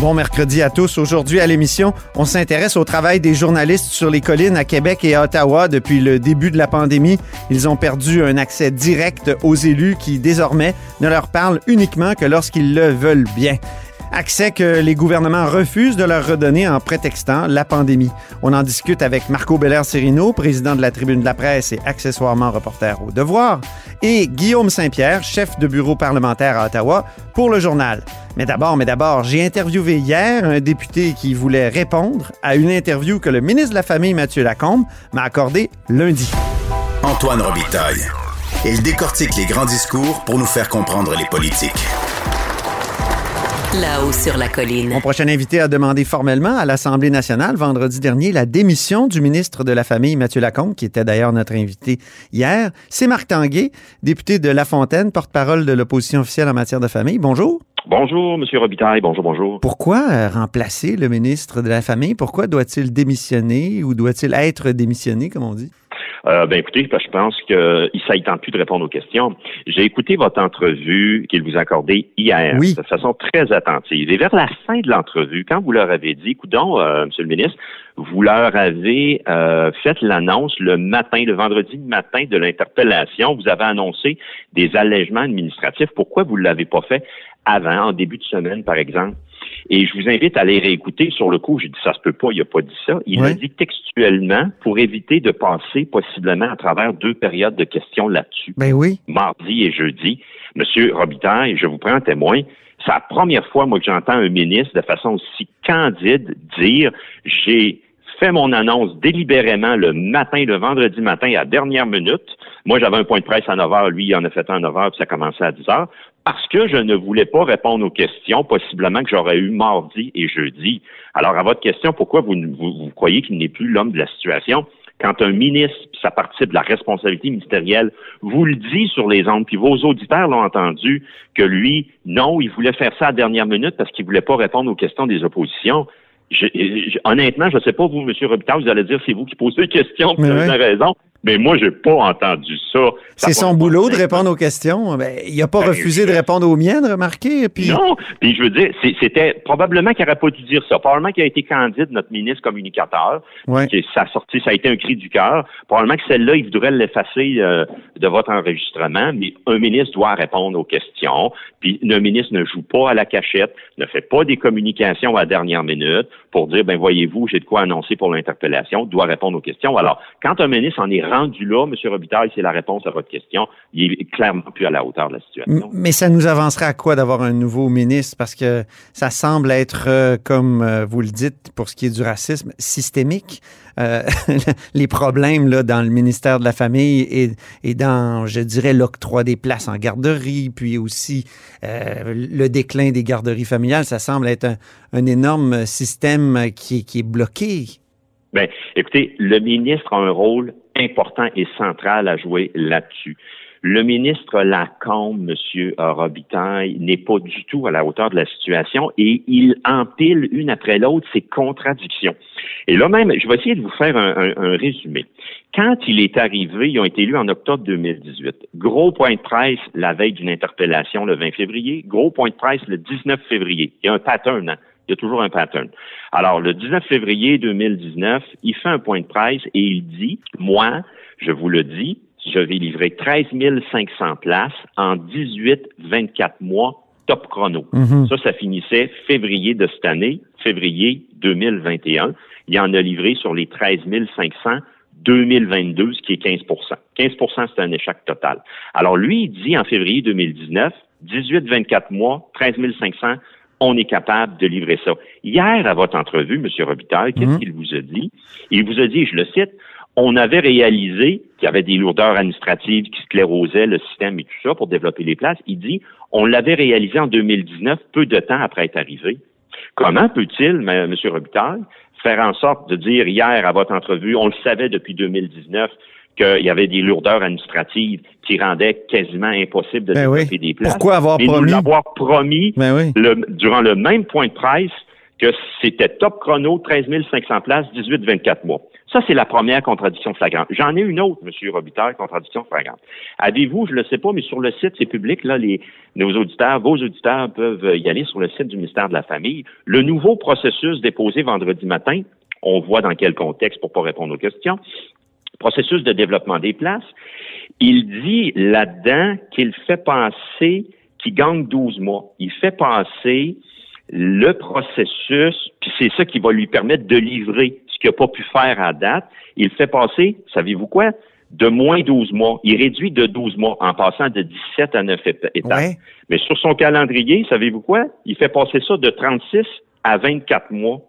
Bon mercredi à tous. Aujourd'hui à l'émission, on s'intéresse au travail des journalistes sur les collines à Québec et à Ottawa depuis le début de la pandémie. Ils ont perdu un accès direct aux élus qui désormais ne leur parlent uniquement que lorsqu'ils le veulent bien. Accès que les gouvernements refusent de leur redonner en prétextant la pandémie. On en discute avec Marco Belair-Serino, président de la Tribune de la presse et accessoirement reporter au Devoir, et Guillaume Saint-Pierre, chef de bureau parlementaire à Ottawa, pour le journal. Mais d'abord, mais d'abord, j'ai interviewé hier un député qui voulait répondre à une interview que le ministre de la Famille, Mathieu Lacombe, m'a accordée lundi. Antoine Robitaille. Il décortique les grands discours pour nous faire comprendre les politiques. Là-haut sur la colline. Mon prochain invité a demandé formellement à l'Assemblée nationale vendredi dernier la démission du ministre de la Famille, Mathieu Lacombe, qui était d'ailleurs notre invité hier. C'est Marc Tanguay, député de La Fontaine, porte-parole de l'opposition officielle en matière de famille. Bonjour. Bonjour, Monsieur Robitaille. Bonjour, bonjour. Pourquoi euh, remplacer le ministre de la Famille? Pourquoi doit-il démissionner ou doit-il être démissionné, comme on dit? Euh, ben écoutez, je pense qu'il ne tente plus de répondre aux questions. J'ai écouté votre entrevue qu'il vous a accordée hier Oui. de façon très attentive. Et vers la fin de l'entrevue, quand vous leur avez dit, écoutons, euh, Monsieur le ministre, vous leur avez euh, fait l'annonce le matin, le vendredi matin de l'interpellation. Vous avez annoncé des allègements administratifs. Pourquoi vous ne l'avez pas fait avant, en début de semaine, par exemple? Et je vous invite à aller réécouter sur le coup. J'ai dit, ça se peut pas, il a pas dit ça. Il Ouais. a dit textuellement pour éviter de passer possiblement à travers deux périodes de questions là-dessus Ben oui. mardi et jeudi. Monsieur Robitaille, je vous prends en témoin. C'est la première fois, moi, que j'entends un ministre de façon aussi candide dire j'ai fait mon annonce délibérément le matin, le vendredi matin, à la dernière minute. Moi, j'avais un point de presse à 9 heures. Lui, il en a fait un à 9 heures, puis ça commençait à 10 heures. Parce que je ne voulais pas répondre aux questions, possiblement que j'aurais eu mardi et jeudi. Alors, à votre question, pourquoi vous, vous, vous croyez qu'il n'est plus l'homme de la situation? quand un ministre, ça participe de la responsabilité ministérielle, vous le dit sur les ondes, puis vos auditeurs l'ont entendu, que lui, non, il voulait faire ça à la dernière minute parce qu'il voulait pas répondre aux questions des oppositions. Je- je- honnêtement, je sais pas, vous, M. Robitaille, vous allez dire c'est vous qui posez les questions, vous avez raison, mais moi, j'ai pas entendu ça. Ça C'est son boulot de répondre aux questions. Ben, il n'a pas Ben, refusé de répondre aux miennes, remarquez. Puis, Non, puis je veux dire, c'était probablement qu'il n'aurait pas dû dire ça. Probablement qu'il a été candide, notre ministre communicateur. Ouais. que ça a sorti, ça a été un cri du cœur. Probablement que celle-là, il voudrait l'effacer euh, de votre enregistrement, mais un ministre doit répondre aux questions. Puis un ministre ne joue pas à la cachette, ne fait pas des communications à la dernière minute pour dire, ben voyez-vous, j'ai de quoi annoncer pour l'interpellation, doit répondre aux questions. Alors, quand un ministre en est rendu là, M. Robitaille, c'est la réponse à votre question, il est clairement plus à la hauteur de la situation. Mais ça nous avancerait à quoi d'avoir un nouveau ministre? Parce que ça semble être, euh, comme euh, vous le dites, pour ce qui est du racisme, systémique. Euh, les problèmes là, dans le ministère de la Famille et, et dans, je dirais, l'octroi des places en garderie, puis aussi le déclin des garderies familiales, ça semble être un, un énorme système qui, est- qui est bloqué. Ben, écoutez, le ministre a un rôle important et central à jouer là-dessus. Le ministre Lacombe, M. Robitaille, n'est pas du tout à la hauteur de la situation et il empile une après l'autre ses contradictions. Et là même, je vais essayer de vous faire un, un- un résumé. Quand il est arrivé, ils ont été élus en octobre 2018. Gros point de presse la veille d'une interpellation le 20 février. Gros point de presse le 19 février. Il y a un pattern, hein? Il y a toujours un pattern. Alors, le 19 février 2019, il fait un point de presse et il dit, moi, je vous le dis, je vais livrer 13 500 places en 18-24 mois top chrono. Mhm. Ça, ça finissait février de cette année, février 2021. Il en a livré sur les 13 500 2022, ce qui est 15% 15% c'est un échec total. Alors, lui, il dit en février 2019, 18-24 mois, 13 500, on est capable de livrer ça. Hier, à votre entrevue, M. Robitaille, qu'est-ce Mhm. qu'il vous a dit? Il vous a dit, je le cite, on avait réalisé qu'il y avait des lourdeurs administratives qui sclérosaient le système et tout ça pour développer les places. Il dit, on l'avait réalisé en 2019, peu de temps après être arrivé. Comment peut-il, M. Robitaille, faire en sorte de dire hier à votre entrevue, on le savait depuis 2019, qu'il y avait des lourdeurs administratives qui rendaient quasiment impossible de Ben développer oui. des places. Pourquoi avoir Mais promis? nous l'avoir promis Ben oui. le- durant le même point de presse que c'était top chrono, 13 500 places, 18-24 mois. Ça, c'est la première contradiction flagrante. J'en ai une autre, M. Robitaille, contradiction flagrante. Avez-vous, je ne le sais pas, mais sur le site, c'est public, là, les, nos auditeurs, vos auditeurs peuvent y aller sur le site du ministère de la Famille. Le nouveau processus déposé vendredi matin, on voit dans quel contexte pour pas répondre aux questions, processus de développement des places, il dit là-dedans qu'il fait passer, qu'il gagne 12 mois. Il fait passer le processus, puis c'est ça qui va lui permettre de livrer ce qu'il n'a pas pu faire à date. Il fait passer, savez-vous quoi? De moins 12 mois. Il réduit de 12 mois en passant de 17 à 9 ép- étapes. Ouais. Mais sur son calendrier, savez-vous quoi? Il fait passer ça de 36 à 24 mois.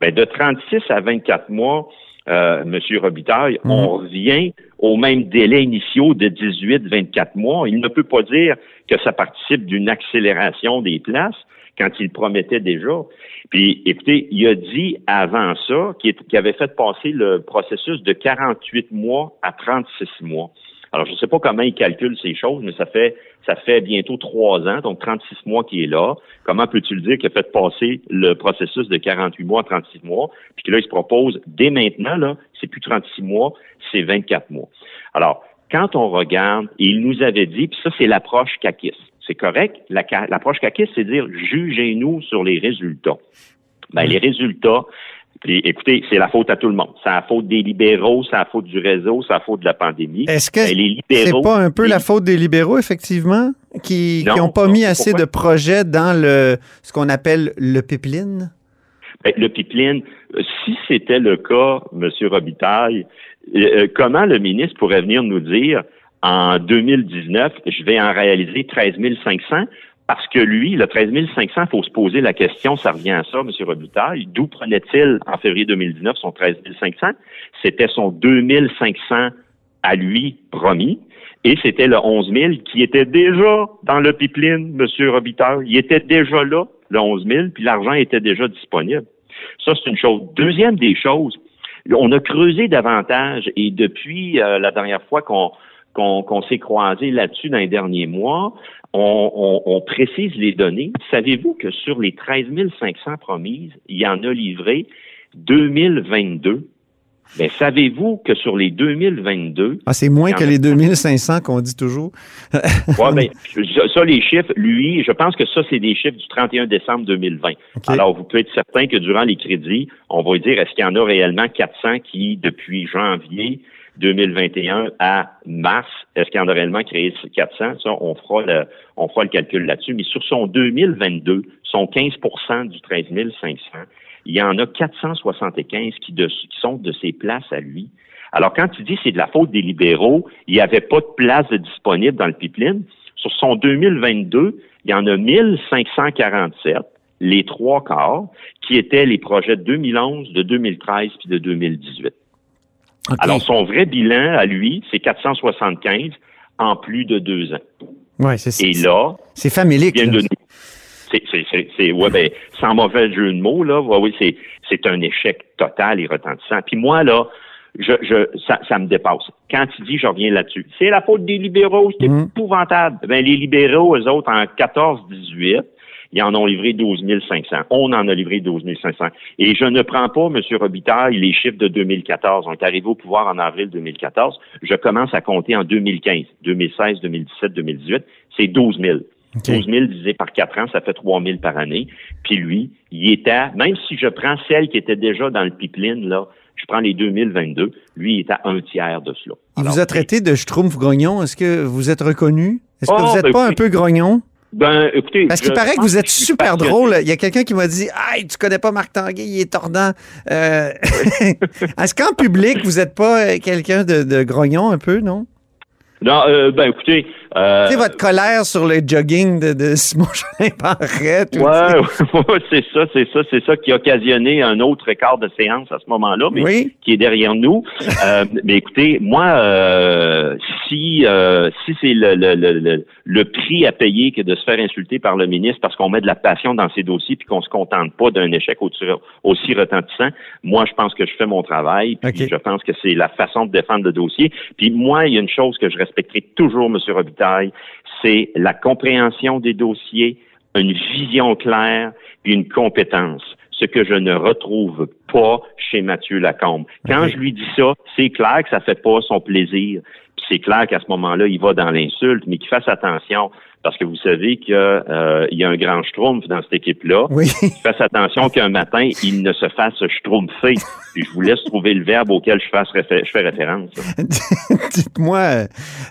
Ben, de 36 à 24 mois, euh, Monsieur Robitaille, on revient au même délai initiaux de 18-24 mois. Il ne peut pas dire que ça participe d'une accélération des places quand il promettait déjà. Puis, écoutez, il a dit avant ça qu'il qu'il avait fait passer le processus de 48 mois à 36 mois. Alors, je ne sais pas comment il calcule ces choses, mais ça fait ça fait bientôt trois ans, donc 36 mois qu'il est là. Comment peux-tu le dire qu'il a fait passer le processus de 48 mois à 36 mois, puis que là, il se propose dès maintenant, là, c'est plus 36 mois, c'est 24 mois. Alors, quand on regarde, et il nous avait dit, puis ça, c'est l'approche CACIS. C'est correct? La L'approche CACIS, c'est dire jugez-nous sur les résultats. Ben, les résultats, puis écoutez, c'est la faute à tout le monde. C'est la faute des libéraux, c'est la faute du réseau, c'est la faute de la pandémie. Est-ce que Ben, c'est pas un peu la faute des libéraux, effectivement, qui Non, n'ont pas non, mis assez pourquoi? de projets dans le ce qu'on appelle le pipeline? Ben, le pipeline, euh, si c'était le cas, M. Robitaille, euh, euh, comment le ministre pourrait venir nous dire en 2019, je vais en réaliser 13 500 parce que lui, le 13 500, il faut se poser la question, ça revient à ça, M. Robitaille, d'où prenait-il en février 2019 son 13 500? C'était son 2 500 à lui promis. Et c'était le 11 000 qui était déjà dans le pipeline, M. Robitaille. Il était déjà là, le 11 000, puis l'argent était déjà disponible. Ça, c'est une chose. Deuxième des choses, on a creusé davantage et depuis euh, la dernière fois qu'on qu'on s'est croisé là-dessus dans les derniers mois, on, on- on précise les données. Savez-vous que sur les 13 500 promises, il y en a livré 2022? Ben, savez-vous que sur les 2022, Ah, c'est moins que les 2500 qu'on dit toujours. Ouais, ben, ça, les chiffres, lui, je pense que ça, c'est des chiffres du 31 décembre 2020. OK. Alors, vous pouvez être certain que durant les crédits, on va dire, est-ce qu'il y en a réellement 400 qui, depuis janvier 2021 à mars, est-ce qu'il en a réellement créé 400? Ça, on fera le, on fera le calcul là-dessus. Mais sur son 2022, son 15% du 13 500, il y en a 475 qui, de- qui sont de ses places à lui. Alors, quand tu dis c'est de la faute des libéraux, il n'y avait pas de place disponible dans le pipeline. Sur son 2022, il y en a 1547, les trois quarts, qui étaient les projets de 2011, de 2013 puis de 2018. Alors, son vrai bilan à lui, c'est 475 en plus de deux ans. ouais, c'est Et là, c'est famélique. vient de nous- c'est, c'est, c'est, c'est- ouais, ben, sans mauvais jeu de mots, là, ouais, oui, c'est, c'est un échec total et retentissant. Puis moi, là, je, je, ça, ça me dépasse. Quand tu dis, je reviens là-dessus, c'est la faute des libéraux, c'est Mhm. épouvantable. Ben, les libéraux, eux autres, en 14-18, ils en ont livré 12 500. On en a livré 12 500. Et je ne prends pas, M. Robitaille, les chiffres de 2014. On est arrivé au pouvoir en avril 2014. Je commence à compter en 2015, 2016, 2017, 2018. C'est 12 000. OK. 12 000 divisé par 4 ans, ça fait 3 000 par année. Puis lui, il était, même si je prends celle qui était déjà dans le pipeline, là, je prends les 2022, lui, il est à un tiers de cela. Il Alors, vous a traité de schtroumpf grognon. Est-ce que vous êtes reconnu? Est-ce que Oh, vous n'êtes ben pas un peu grognon? Ben, écoutez. Parce qu'il paraît que vous êtes super drôle. Il y a quelqu'un qui m'a dit Hey, tu connais pas Marc Tanguay, il est tordant. Euh, Est-ce qu'en public, vous n'êtes pas euh, quelqu'un de, de grognon un peu, non? Non, euh, ben écoutez, Euh, Tu sais, votre colère sur le jogging de, de Simon Jolin Barrette. ou Ouais, c'est ça, c'est ça, c'est ça qui a occasionné un autre quart de séance à ce moment-là, mais Oui. qui est derrière nous. Euh, mais écoutez, moi, euh, si euh, si c'est le, le, le, le, prix à payer que de se faire insulter par le ministre parce qu'on met de la passion dans ces dossiers puis qu'on se contente pas d'un échec aussi, aussi retentissant, moi, je pense que je fais mon travail. Puis je pense que c'est la façon de défendre le dossier. Puis moi, il y a une chose que je respecterai toujours, M. Robitaille, c'est la compréhension des dossiers, une vision claire puis une compétence. Ce que je ne retrouve pas chez Mathieu Lacombe. Quand je lui dis ça, c'est clair que ça fait pas son plaisir. Puis c'est clair qu'à ce moment-là, il va dans l'insulte, mais qu'il fasse attention. Parce que vous savez qu'il euh, y a un grand schtroumpf dans cette équipe-là. Oui. Fasse attention qu'un matin, il ne se fasse schtroumpfer. Puis je vous laisse trouver le verbe auquel je, fasse je fais référence. Dites-moi,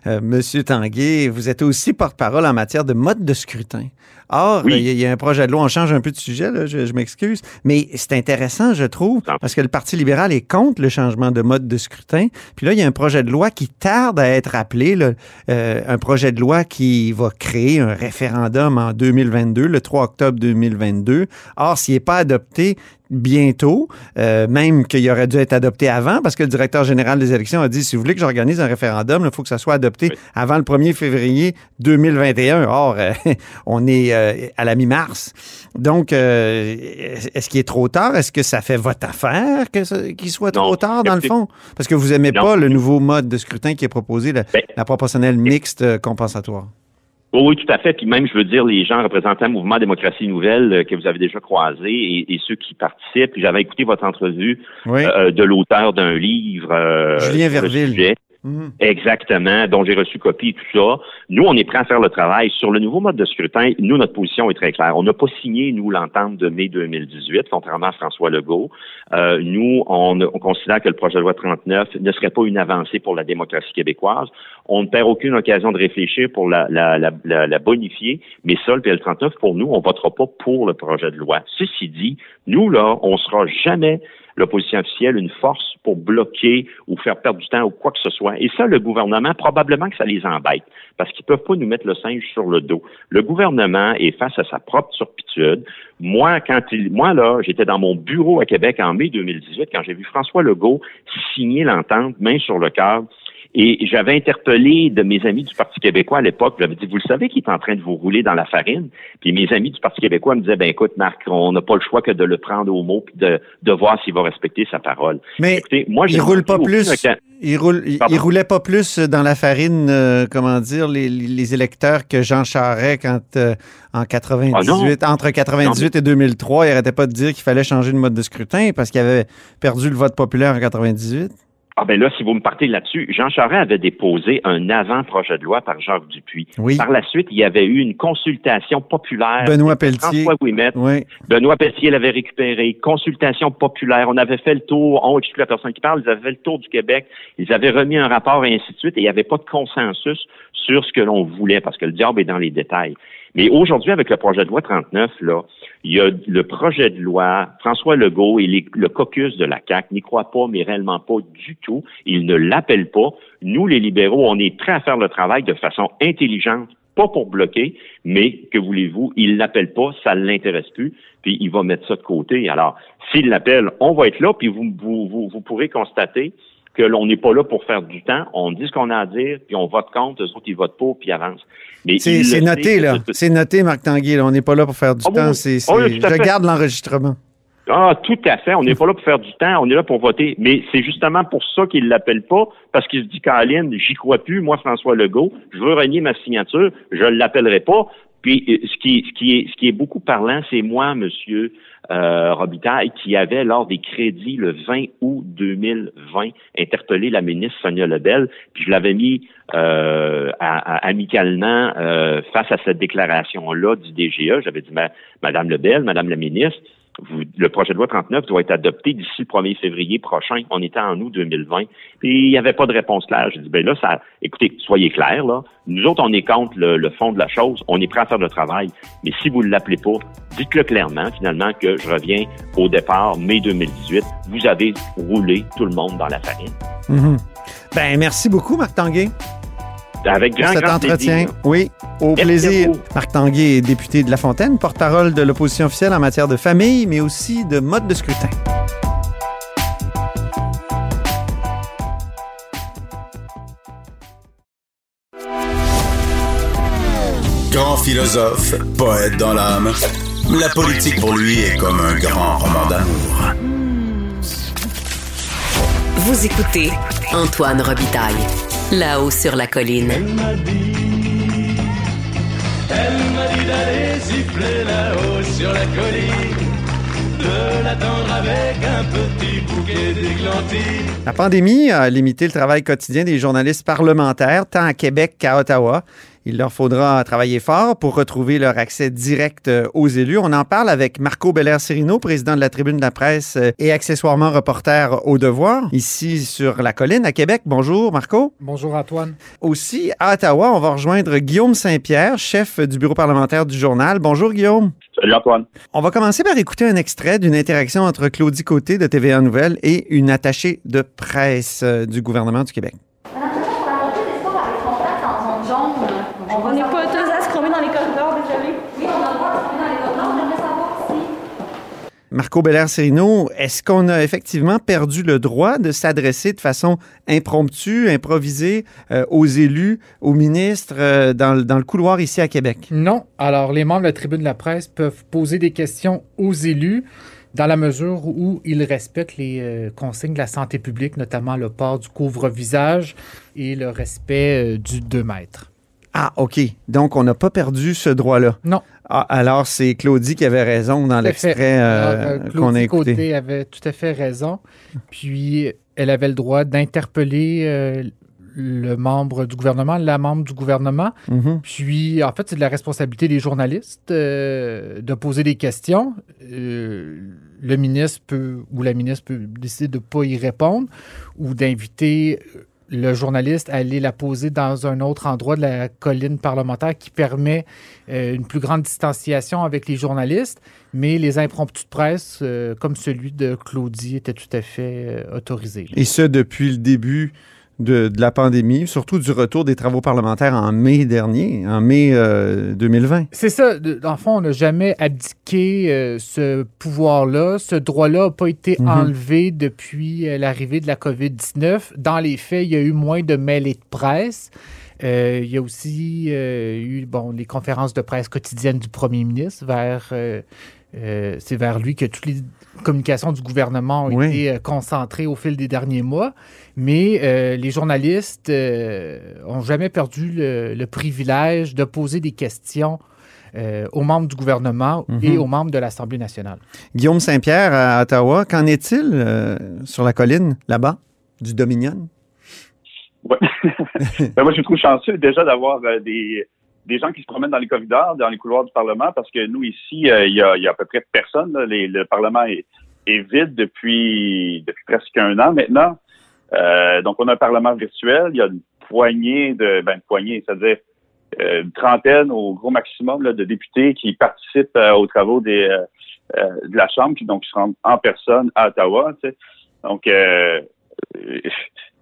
euh, Monsieur Tanguay, vous êtes aussi porte-parole en matière de mode de scrutin. Or, Oui. il y, a- il y a un projet de loi, on change un peu de sujet, là, je, je m'excuse, mais c'est intéressant, je trouve, parce que le Parti libéral est contre le changement de mode de scrutin. Puis là, il y a un projet de loi qui tarde à être appelé, là, euh, un projet de loi qui va créer un référendum en 2022, le 3 octobre 2022. Or, s'il n'est pas adopté, bientôt, euh, même qu'il aurait dû être adopté avant, parce que le directeur général des élections a dit, si vous voulez que j'organise un référendum, il faut que ça soit adopté Oui. avant le 1er février 2021. Or, euh, on est euh, à la mi-mars. Donc, est-ce qu'il est trop tard? Est-ce que ça fait votre affaire qu'il soit Non. trop tard, dans le fond? Parce que vous aimez Non. pas le nouveau mode de scrutin qui est proposé, la, Ben- la proportionnelle mixte compensatoire. Oui, oui, tout à fait. Puis même, je veux dire, les gens représentant le mouvement Démocratie Nouvelle euh, que vous avez déjà croisés et, et ceux qui participent. Puis J'avais écouté votre entrevue Oui. euh, de l'auteur d'un livre. euh, Julien Verville. Mhm. Exactement, dont j'ai reçu copie et tout ça. Nous, on est prêts à faire le travail. Sur le nouveau mode de scrutin, nous, notre position est très claire. On n'a pas signé, nous, l'entente de mai 2018, contrairement à François Legault. Euh, nous, on, on considère que le projet de loi 39 ne serait pas une avancée pour la démocratie québécoise. On ne perd aucune occasion de réfléchir pour la, la, la, la, la bonifier, mais ça, le PL 39, pour nous, on votera pas pour le projet de loi. Ceci dit, nous, là, on sera jamais l'opposition officielle une force pour bloquer ou faire perdre du temps ou quoi que ce soit. Et ça, le gouvernement, probablement que ça les embête parce qu'ils peuvent pas nous mettre le singe sur le dos. Le gouvernement est face à sa propre turpitude. Moi, quand il, moi là, j'étais dans mon bureau à Québec en mai 2018 quand j'ai vu François Legault signer l'entente main sur le cœur. Et j'avais interpellé de mes amis du Parti québécois à l'époque, j'avais dit, vous le savez qu'il est en train de vous rouler dans la farine? Puis mes amis du Parti québécois me disaient, ben écoute, Marc, on n'a pas le choix que de le prendre au mot puis de, de voir s'il va respecter sa parole. Mais Écoutez, moi, j'ai il roule pas plus. occasion- Il, roule, il, roulait pas plus dans la farine, euh, comment dire, les, les électeurs que Jean Charest quand euh, en 98, entre 98 et 2003, il arrêtait pas de dire qu'il fallait changer de mode de scrutin parce qu'il avait perdu le vote populaire en 98. Ah ben là, si vous me partez là-dessus, Jean Charest avait déposé un avant-projet de loi par Jacques Dupuis. Oui. Par la suite, il y avait eu une consultation populaire. Benoît Pelletier. François Ouimet. Oui. Benoît Pelletier l'avait récupéré. Consultation populaire. On avait fait le tour. On exclut la personne qui parle. Ils avaient fait le tour du Québec. Ils avaient remis un rapport et ainsi de suite. Et il n'y avait pas de consensus sur ce que l'on voulait parce que le diable est dans les détails. Mais aujourd'hui, avec le projet de loi 39, là, il y a le projet de loi, François Legault et le caucus de la CAQ n'y croient pas, mais réellement pas du tout. Ils ne l'appellent pas. Nous, les libéraux, on est prêts à faire le travail de façon intelligente, pas pour bloquer, mais que voulez-vous, il l'appelle pas, ça ne l'intéresse plus, puis il va mettre ça de côté. Alors, s'il l'appelle, on va être là, puis vous, vous, vous, vous pourrez constater que l'on n'est pas là pour faire du temps. On dit ce qu'on a à dire, puis on vote contre, eux autres, ils votent pour, puis ils avancent. Mais C'est noté, là. C'est noté, Marc Tanguy. là. On n'est pas là pour faire du Ah temps. oui. À je garde l'enregistrement. Ah, tout à fait. On n'est pas là pour faire du temps, on est là pour voter. Mais c'est justement pour ça qu'il ne l'appelle pas, parce qu'il se dit, Caroline, j'y crois plus, moi, François Legault, je veux renier ma signature, je ne l'appellerai pas. Puis, euh, ce qui, ce qui est, ce qui est beaucoup parlant, c'est moi, monsieur euh, Robitaille, qui avait, lors des crédits le 20 août 2020, interpellé la ministre Sonia Lebel, puis je l'avais mis euh, à- à- amicalement euh, face à cette déclaration-là du DGE. J'avais dit, Ma- Madame Lebel, Madame la ministre, le projet de loi 39 doit être adopté d'ici le 1er février prochain. On était en août 2020. Puis il n'y avait pas de réponse claire. J'ai dit, ben là, ça, écoutez, soyez clairs, là. Nous autres, on est contre le, fond de la chose. On est prêt à faire le travail. Mais si vous ne l'appelez pas, dites-le clairement, finalement, que je reviens au départ, mai 2018. Vous avez roulé tout le monde dans la farine. Mhm. Ben, merci beaucoup, Marc Tanguay. Avec grand, cet grand entretien. plaisir. Oui, au Merci plaisir. Marc Tanguay est député de La Fontaine, porte-parole de l'opposition officielle en matière de famille, mais aussi de mode de scrutin. Grand philosophe, poète dans l'âme, la politique pour lui est comme un grand roman d'amour. Vous écoutez Antoine Robitaille, là-haut sur la colline. Elle m'a dit, elle m'a dit d'aller siffler là-haut sur la colline, de l'attendre avec un petit bouquet d'églantines. La pandémie a limité le travail quotidien des journalistes parlementaires, tant à Québec qu'à Ottawa. Il leur faudra travailler fort pour retrouver leur accès direct euh, aux élus. On en parle avec Marco Belair-Sirino, président de la Tribune de la presse euh, et accessoirement reporter au Devoir, ici sur la colline à Québec. Bonjour Marco. Bonjour Antoine. Aussi à Ottawa, on va rejoindre Guillaume Saint-Pierre, chef du bureau parlementaire du journal. Bonjour Guillaume. Salut Antoine. On va commencer par écouter un extrait d'une interaction entre Claudie Côté de TVA Nouvelles et une attachée de presse euh, du gouvernement du Québec. Madame Turcotte, pour la montée des sports avec son frère en zone jaune, on va On n'est savoir- pas autorisé à se promener dans les corridors, désolé. Oui, on a le droit de se promener dans les corridors. J'aimerais savoir si Marco Belair-Serino, est-ce qu'on a effectivement perdu le droit de s'adresser de façon impromptue, improvisée euh, aux élus, aux ministres euh, dans, le- couloir ici à Québec? Non, alors les membres de la tribune de la presse peuvent poser des questions aux élus dans la mesure où ils respectent les euh, consignes de la santé publique, notamment le port du couvre-visage et le respect du 2 mètres. Ah, OK. Donc, on n'a pas perdu ce droit-là. Non. Ah, alors, c'est Claudie qui avait raison dans l'extrait euh, euh, qu'on a Claudie écouté. Côté avait tout à fait raison. Puis, elle avait le droit d'interpeller euh, le membre du gouvernement, la membre du gouvernement, Mhm. Puis, en fait, c'est de la responsabilité des journalistes euh, de poser des questions. Euh, le ministre peut, ou la ministre peut décider de ne pas y répondre ou d'inviter le journaliste aller la poser dans un autre endroit de la colline parlementaire qui permet euh, une plus grande distanciation avec les journalistes. Mais les impromptus de presse, euh, comme celui de Claudie, étaient tout à fait euh, autorisés. Et ce, depuis le début de, de la pandémie, surtout du retour des travaux parlementaires en mai dernier, en mai euh, 2020. C'est ça. Dans le fond, on n'a jamais abdiqué euh, ce pouvoir-là. Ce droit-là n'a pas été Mhm. enlevé depuis euh, l'arrivée de la COVID-19. Dans les faits, il y a eu moins de mêlées de presse. Euh, il y a aussi euh, eu bon, les conférences de presse quotidiennes du premier ministre vers. Euh, c'est vers lui que toutes les communications du gouvernement ont Oui. été euh, concentrées au fil des derniers mois. Mais euh, les journalistes n'ont jamais perdu le, le privilège de poser des questions euh, aux membres du gouvernement Mhm. et aux membres de l'Assemblée nationale. Guillaume Saint-Pierre à Ottawa, qu'en est-il euh, sur la colline, là-bas, du Dominion? Ouais. Ben, moi, je me trouve chanceux déjà d'avoir euh, des, des gens qui se promènent dans les corridors, dans les couloirs du Parlement, parce que nous, ici, euh, il y, a, y a à peu près personne. là. Les- le Parlement est, est vide depuis, depuis presque un an maintenant. Euh, donc, on a un Parlement virtuel. Il y a une poignée de... Ben, une poignée, c'est-à-dire euh, une trentaine au gros maximum là, de députés qui participent euh, aux travaux des, euh, de la Chambre, qui donc se rendent en personne à Ottawa. Donc, les,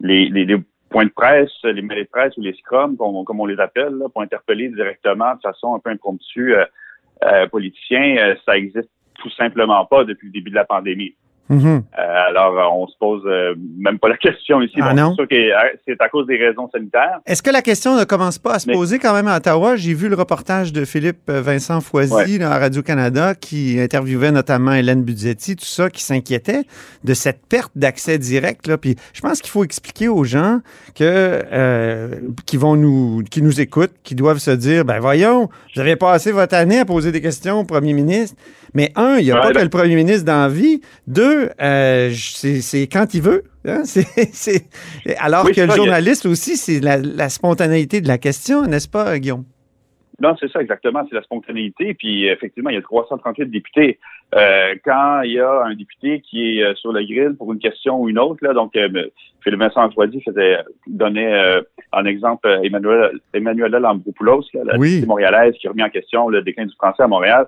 les, les points de presse, les mêlées de presse ou les scrums, comme, comme on les appelle, là, pour interpeller directement de façon un peu impromptue euh, euh, politiciens, euh, ça existe tout simplement pas depuis le début de la pandémie. Mhm. Euh, alors, euh, on se pose euh, même pas la question ici. Ah Bon? C'est sûr que c'est à cause des raisons sanitaires. Est-ce que la question ne commence pas à se Mais- poser quand même à Ottawa? J'ai vu le reportage de Philippe Vincent Foisy Ouais. là, à Radio-Canada qui interviewait notamment Hélène Budzetti, tout ça, qui s'inquiétait de cette perte d'accès direct. Là. Puis je pense qu'il faut expliquer aux gens que, euh, qui, vont nous, qui nous écoutent, qui doivent se dire, ben voyons, vous avez passé votre année à poser des questions au premier ministre. Mais un, il n'y a Ouais, pas ben- que le premier ministre dans la vie. Deux, euh, c'est quand il veut. hein. Alors Oui, que le ça, a- journaliste aussi, c'est la, la spontanéité de la question, n'est-ce pas, Guillaume? Non, c'est ça exactement, c'est la spontanéité. Puis effectivement, il y a 338 députés. Euh, quand il y a un député qui est euh, sur le grill pour une question ou une autre, là, donc euh, Philippe Vincent Antoine faisait donnait en exemple Emmanuel Emmanuela Lambropoulos, la Oui. députée montréalaise qui a remis en question le déclin du français à Montréal.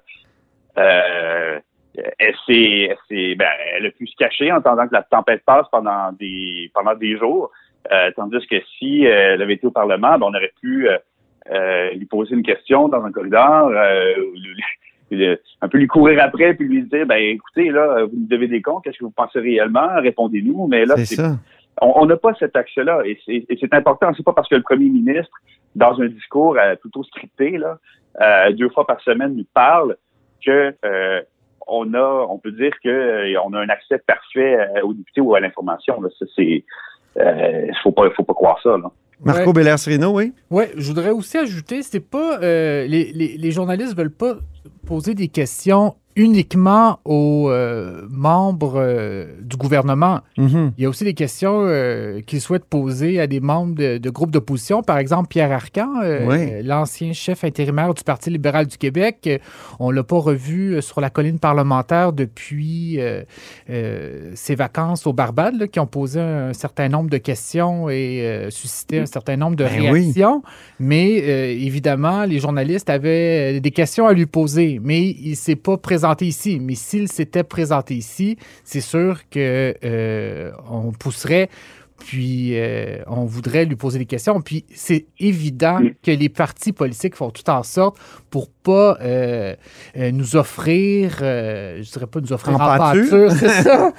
Euh, elle s'est, elle s'est- ben, elle a pu se cacher en attendant que la tempête passe pendant des pendant des jours. Euh, tandis que si elle avait été au Parlement, ben, on aurait pu lui poser une question dans un corridor, un peu lui courir après, puis lui dire, ben écoutez, là, vous nous devez des comptes, qu'est-ce que vous pensez réellement? Répondez-nous. Mais là, c'est. On n'a pas cet accès-là. Et c'est important. C'est pas parce que le premier ministre, dans un discours plutôt stricté, là, deux fois par semaine, nous parle que on a, on peut dire que euh, on a un accès parfait euh, aux députés ou à l'information. Ça, c'est, euh, faut pas, faut pas croire ça. Là. Marco ouais. Bellers-Rino, oui. Oui, je voudrais aussi ajouter, c'est pas les, les, les, journalistes veulent pas poser des questions uniquement aux euh, membres euh, du gouvernement. Mhm. Il y a aussi des questions euh, qu'ils souhaitent poser à des membres de, groupes d'opposition. Par exemple, Pierre Arcan, l'ancien chef intérimaire du Parti libéral du Québec. On ne l'a pas revu sur la colline parlementaire depuis ses vacances au Barbade, qui ont posé un certain nombre de questions et suscité un certain nombre de ben réactions. Mais évidemment, les journalistes avaient des questions à lui poser, mais il ne s'est pas présenté ici. Mais s'il s'était présenté ici, c'est sûr que euh, on pousserait puis euh, on voudrait lui poser des questions. Puis c'est évident que les partis politiques font tout en sorte pour pas euh, nous offrir, je dirais pas nous offrir en, pâture, c'est ça,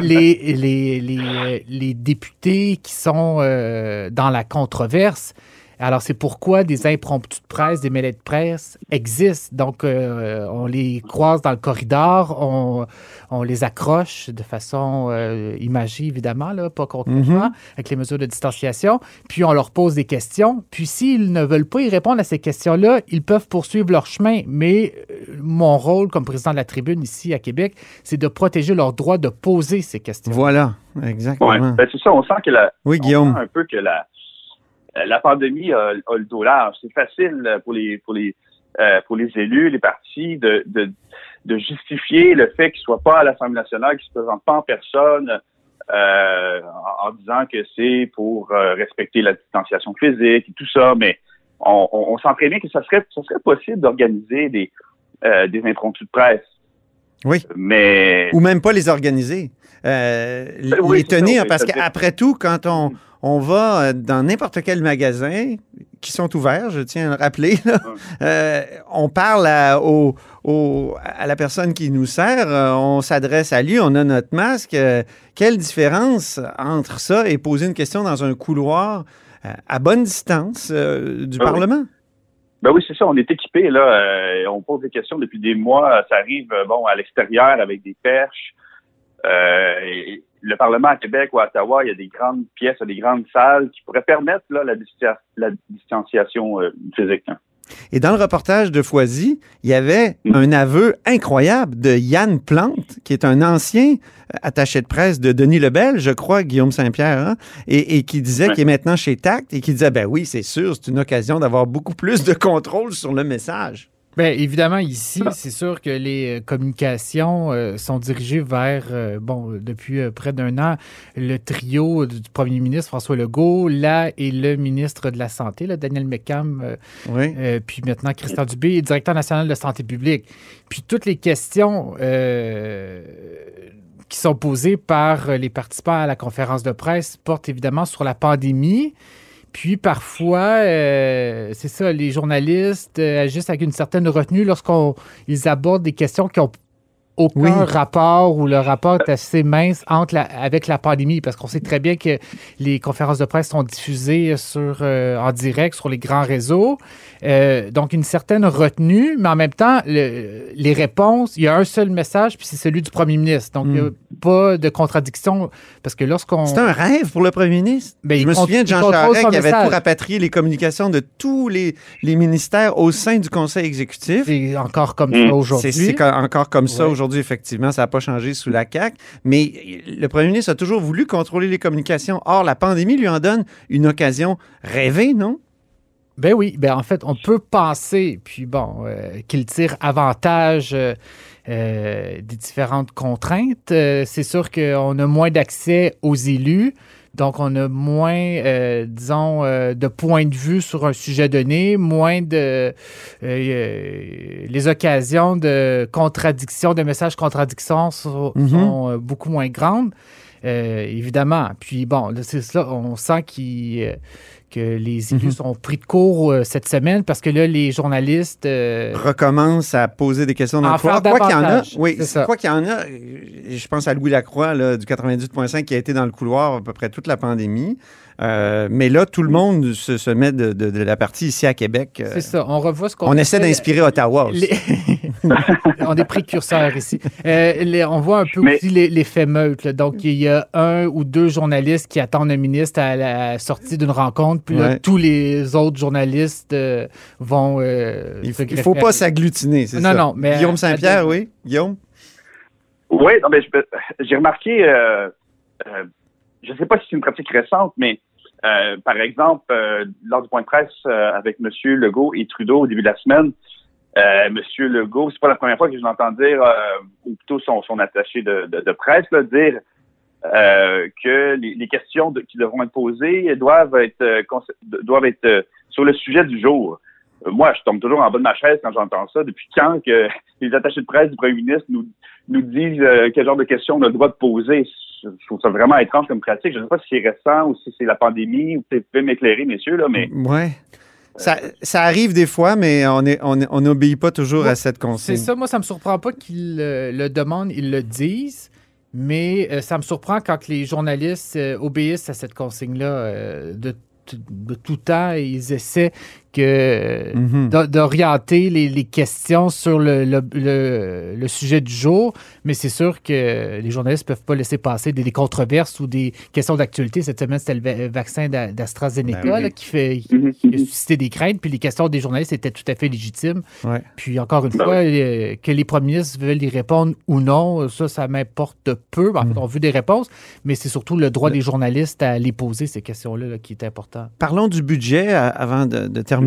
les, les, les, les, députés qui sont dans la controverse. Alors, c'est pourquoi des impromptus de presse, des mêlées de presse existent. Donc, euh, on les croise dans le corridor, on, on les accroche de façon euh, imagée, évidemment, là, pas concrètement, Mhm. avec les mesures de distanciation. Puis, on leur pose des questions. Puis, s'ils ne veulent pas y répondre à ces questions-là, ils peuvent poursuivre leur chemin. Mais euh, mon rôle comme président de la tribune ici à Québec, c'est de protéger leur droit de poser ces questions. Voilà, exactement. Ouais, ben, c'est ça, on sent que la, Oui, on Guillaume. sent un peu que la, la pandémie a, a le dos large. C'est facile pour les pour les euh, pour les élus, les partis, de, de, de justifier le fait qu'ils soient pas à l'Assemblée nationale, qu'ils se présentent pas en personne, euh, en, disant que c'est pour euh, respecter la distanciation physique et tout ça. Mais on, on, on bien que ça serait ça serait possible d'organiser des euh, des impromptus de presse. Oui. Mais Ou même pas les organiser. Euh, Ben oui, les ça, tenir, oui, parce qu'après tout, quand on, on va euh, dans n'importe quel magasin, qui sont ouverts, je tiens à le rappeler, là, euh, on parle à, au, au- à la personne qui nous sert, on s'adresse à lui, on a notre masque. euh, quelle différence entre ça et poser une question dans un couloir à bonne distance du Ah oui. Ben oui, c'est ça. On est équipé là. euh, on pose des questions depuis des mois. Ça arrive euh, bon à l'extérieur avec des perches. Euh, le Parlement à Québec ou à Ottawa, il y a des grandes pièces, des grandes salles qui pourraient permettre là, la distanciation euh, physique. hein. Et dans le reportage de Foisy, il y avait Mm. un aveu incroyable de Yann Plante, qui est un ancien euh, attaché de presse de Denis Lebel, je crois, Guillaume Saint-Pierre, hein, et, et qui disait Ouais. qu'il est maintenant chez Tact et qui disait, ben oui, c'est sûr, c'est une occasion d'avoir beaucoup plus de contrôle sur le message. Bien, évidemment, ici, c'est sûr que les euh, communications euh, sont dirigées vers, euh, bon, depuis euh, près d'un an, le trio du premier ministre François Legault, là et le ministre de la Santé, là, Daniel McCam, Oui. puis maintenant Christian Dubé, directeur national de santé publique. Puis toutes les questions qui sont posées par les participants à la conférence de presse portent évidemment sur la pandémie. Puis parfois, euh, c'est ça, les journalistes euh, agissent avec une certaine retenue lorsqu'on ils abordent des questions qui ont aucun Oui. rapport ou le rapport est assez mince entre la- avec la pandémie parce qu'on sait très bien que les conférences de presse sont diffusées sur, euh, en direct sur les grands réseaux. Euh, donc, une certaine retenue, mais en même temps, le- les réponses, il y a un seul message, puis c'est celui du premier ministre. Donc, il n'y a pas de contradiction parce que lorsqu'on... C'est un rêve pour le premier ministre. Ben, Je me souviens de Jean Charest qui avait tout rapatrié les communications de tous les, les ministères au sein du conseil exécutif. C'est encore comme Mm. ça aujourd'hui. C'est c'est co- encore comme ça Ouais. Effectivement. Ça n'a pas changé sous la CAQ. Mais le premier ministre a toujours voulu contrôler les communications. Or, la pandémie lui en donne une occasion rêvée, non? Ben oui, ben en fait, on peut penser, puis bon, euh, qu'il tire avantage euh, euh, des différentes contraintes. C'est sûr qu'on a moins d'accès aux élus, donc on a moins, euh, disons, euh, de points de vue sur un sujet donné, moins de... euh, euh, les occasions de contradiction, de messages contradictions sont, Mhm. sont, beaucoup moins grandes. Euh, évidemment. Puis bon, c'est cela, on sent euh, que les élus Mhm. sont pris de court euh, cette semaine parce que là, les journalistes. euh, recommence à poser des questions dans le Quoi qu'il y en a, oui, c'est ça. quoi qu'il y en a, je pense à Louis Lacroix là, du 98.5 qui a été dans le couloir à peu près toute la pandémie. Euh, mais là, tout le monde se, se met de, de- de la partie ici à Québec. euh, c'est ça. On revoit ce qu'on on essaie d'inspirer Ottawa aussi. Les- on est précurseurs ici. Euh, les- on voit un peu Mais- aussi les- l'effet meute. là. Donc, il y a un ou deux journalistes qui attendent un ministre à la sortie d'une rencontre, puis là, Ouais. tous les autres journalistes euh, vont. euh, Il ne faut pas s'agglutiner, c'est Non, ça. non, mais- Guillaume Saint-Pierre, oui. Guillaume? Oui, non, mais j'ai remarqué, euh, euh, je ne sais pas si c'est une pratique récente, mais euh, par exemple, euh, lors du point de presse euh, avec M. Legault et Trudeau au début de la semaine, euh, M. Legault, c'est pas la première fois que je l'entends dire, euh, ou plutôt son, son attaché de, de, de presse, là, dire euh, que les, les questions de- qui devront être posées doivent être euh, doivent être euh, sur le sujet du jour. Moi, je tombe toujours en bas de ma chaise quand j'entends ça. Depuis quand que les attachés de presse du premier ministre nous, nous disent quel genre de questions on a le droit de poser? Je je trouve ça vraiment étrange comme pratique. Je ne sais pas si c'est récent ou si c'est la pandémie ou si vous pouvez m'éclairer, messieurs, là, mais Ouais. Ça, ça arrive des fois, mais on n'obéit pas toujours à cette consigne. C'est ça, moi, ça me surprend pas qu'ils euh, le demandent, ils le disent, mais euh, ça me surprend quand les journalistes euh, obéissent à cette consigne-là euh, de, de tout temps et ils essaient que Mhm. d'o- d'orienter les, les questions sur le, le- le- le sujet du jour, mais c'est sûr que les journalistes ne peuvent pas laisser passer des, des controverses ou des questions d'actualité. Cette semaine, c'était le va- vaccin d'A- d'AstraZeneca Ben oui. qui, fait, qui Mhm, a mhm. suscité des craintes, puis les questions des journalistes étaient tout à fait légitimes. Ouais. Puis encore une Ben fois, euh, que les premiers ministres veulent y répondre ou non, ça, ça m'importe peu. En fait, on veut des réponses, mais c'est surtout le droit des journalistes à les poser, ces questions-là, là, qui est important. Parlons du budget euh, avant de, de terminer,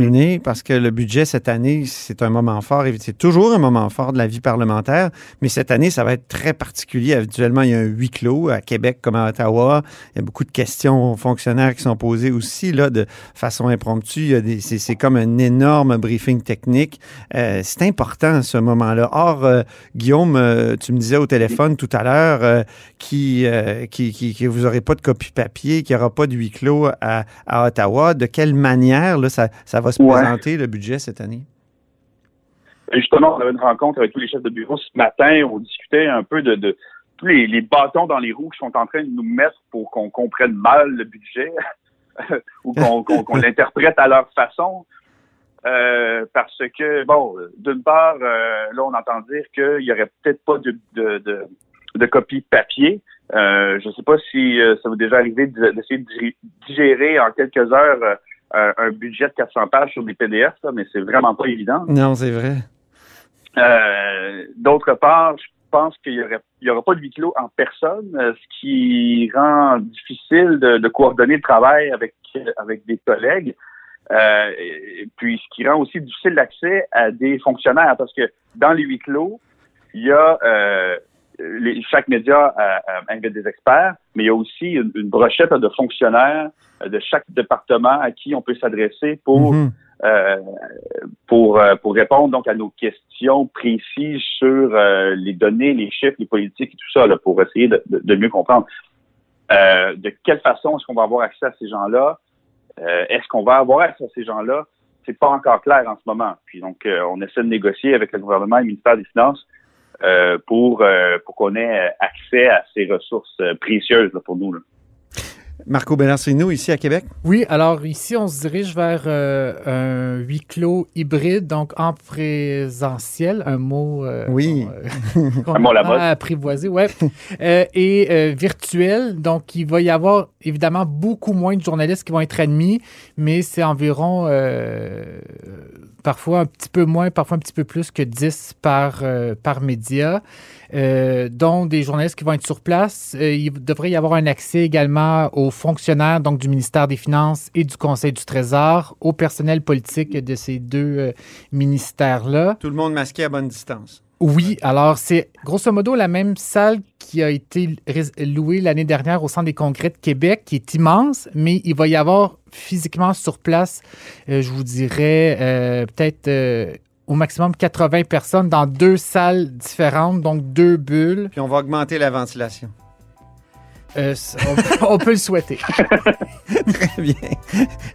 parce que le budget cette année, c'est un moment fort. C'est toujours un moment fort de la vie parlementaire, mais cette année, ça va être très particulier. Habituellement, il y a un huis clos à Québec comme à Ottawa. Il y a beaucoup de questions aux fonctionnaires qui sont posées aussi là, de façon impromptue. C'est comme un énorme briefing technique. Euh, c'est important ce moment-là. Or, euh, Guillaume, euh, tu me disais au téléphone tout à l'heure qui, qui, vous n'aurez pas de copie papier, qu'il n'y aura pas de huis clos à, Ottawa. De quelle manière là, ça, ça se Ouais. présenter, le budget, cette année? Et Justement, on avait une rencontre avec tous les chefs de bureau ce matin. On discutait un peu de, de tous les, les bâtons dans les roues qui sont en train de nous mettre pour qu'on comprenne mal le budget ou qu'on l'interprète à leur façon. Euh, parce que, bon, d'une part, euh, là, on entend dire qu'il y aurait peut-être pas de, de, de, de copie papier. Euh, je ne sais pas si ça vous est déjà arrivé de- d'essayer de digé- digérer en quelques heures un- budget de 400 pages sur des PDF, là, mais c'est vraiment pas évident. Non, c'est vrai. Euh, D'autre part, je pense qu'il y aurait, aura pas de huis clos en personne, euh, ce qui rend difficile de, de coordonner le travail avec avec des collègues. Euh, et puis ce qui rend aussi difficile l'accès à des fonctionnaires, parce que dans les huis clos, il y a euh, les- chaque média euh, euh, invite des experts, mais il y a aussi une, une brochette de fonctionnaires euh, de chaque département à qui on peut s'adresser pour Mhm. euh, pour pour répondre donc à nos questions précises sur euh, les données, les chiffres, les politiques et tout ça, là, pour essayer de, de- de mieux comprendre. De quelle façon est-ce qu'on va avoir accès à ces gens-là? Est-ce qu'on va avoir accès à ces gens-là? C'est pas encore clair en ce moment. Puis donc, on essaie de négocier avec le gouvernement et le ministère des Finances euh, pour euh, pour qu'on ait accès à ces ressources euh, précieuses là, pour nous. Là. Marco Bellancino, ici à Québec? Oui, alors ici, on se dirige vers euh, un huis clos hybride, donc en présentiel, un mot, euh, Oui. euh, qu'on Un mot à la mode. a apprivoisé, ouais, Euh, et euh, virtuel. Donc, il va y avoir évidemment beaucoup moins de journalistes qui vont être admis, mais c'est environ euh, parfois un petit peu moins, parfois un petit peu plus que 10 par, euh, par média, euh, dont des journalistes qui vont être sur place. Euh, il devrait y avoir un accès également aux fonctionnaires donc du ministère des Finances et du Conseil du Trésor, au personnel politique de ces deux ministères-là. Tout le monde masqué à bonne distance. Oui, alors c'est grosso modo la même salle qui a été louée l'année dernière au Centre des congrès de Québec, qui est immense, mais il va y avoir physiquement sur place, euh, je vous dirais, euh, peut-être euh, au maximum 80 personnes dans deux salles différentes, donc deux bulles. Puis on va augmenter la ventilation. Euh, on, on, peut le souhaiter. Très bien.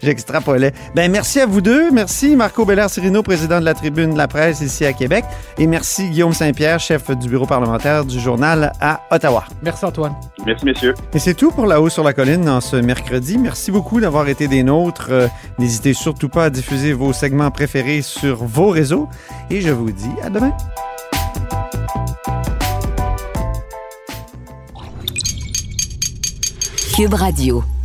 J'extrapolais. Ben, merci à vous deux. Merci Marco Bellard-Cirino, président de la Tribune de la presse ici à Québec. Et merci Guillaume Saint-Pierre, chef du bureau parlementaire du journal à Ottawa. Merci Antoine. Merci messieurs. Et c'est tout pour La Haut sur la Colline en ce mercredi. Merci beaucoup d'avoir été des nôtres. Euh, N'hésitez surtout pas à diffuser vos segments préférés sur vos réseaux. Et je vous dis à demain. Cube Radio.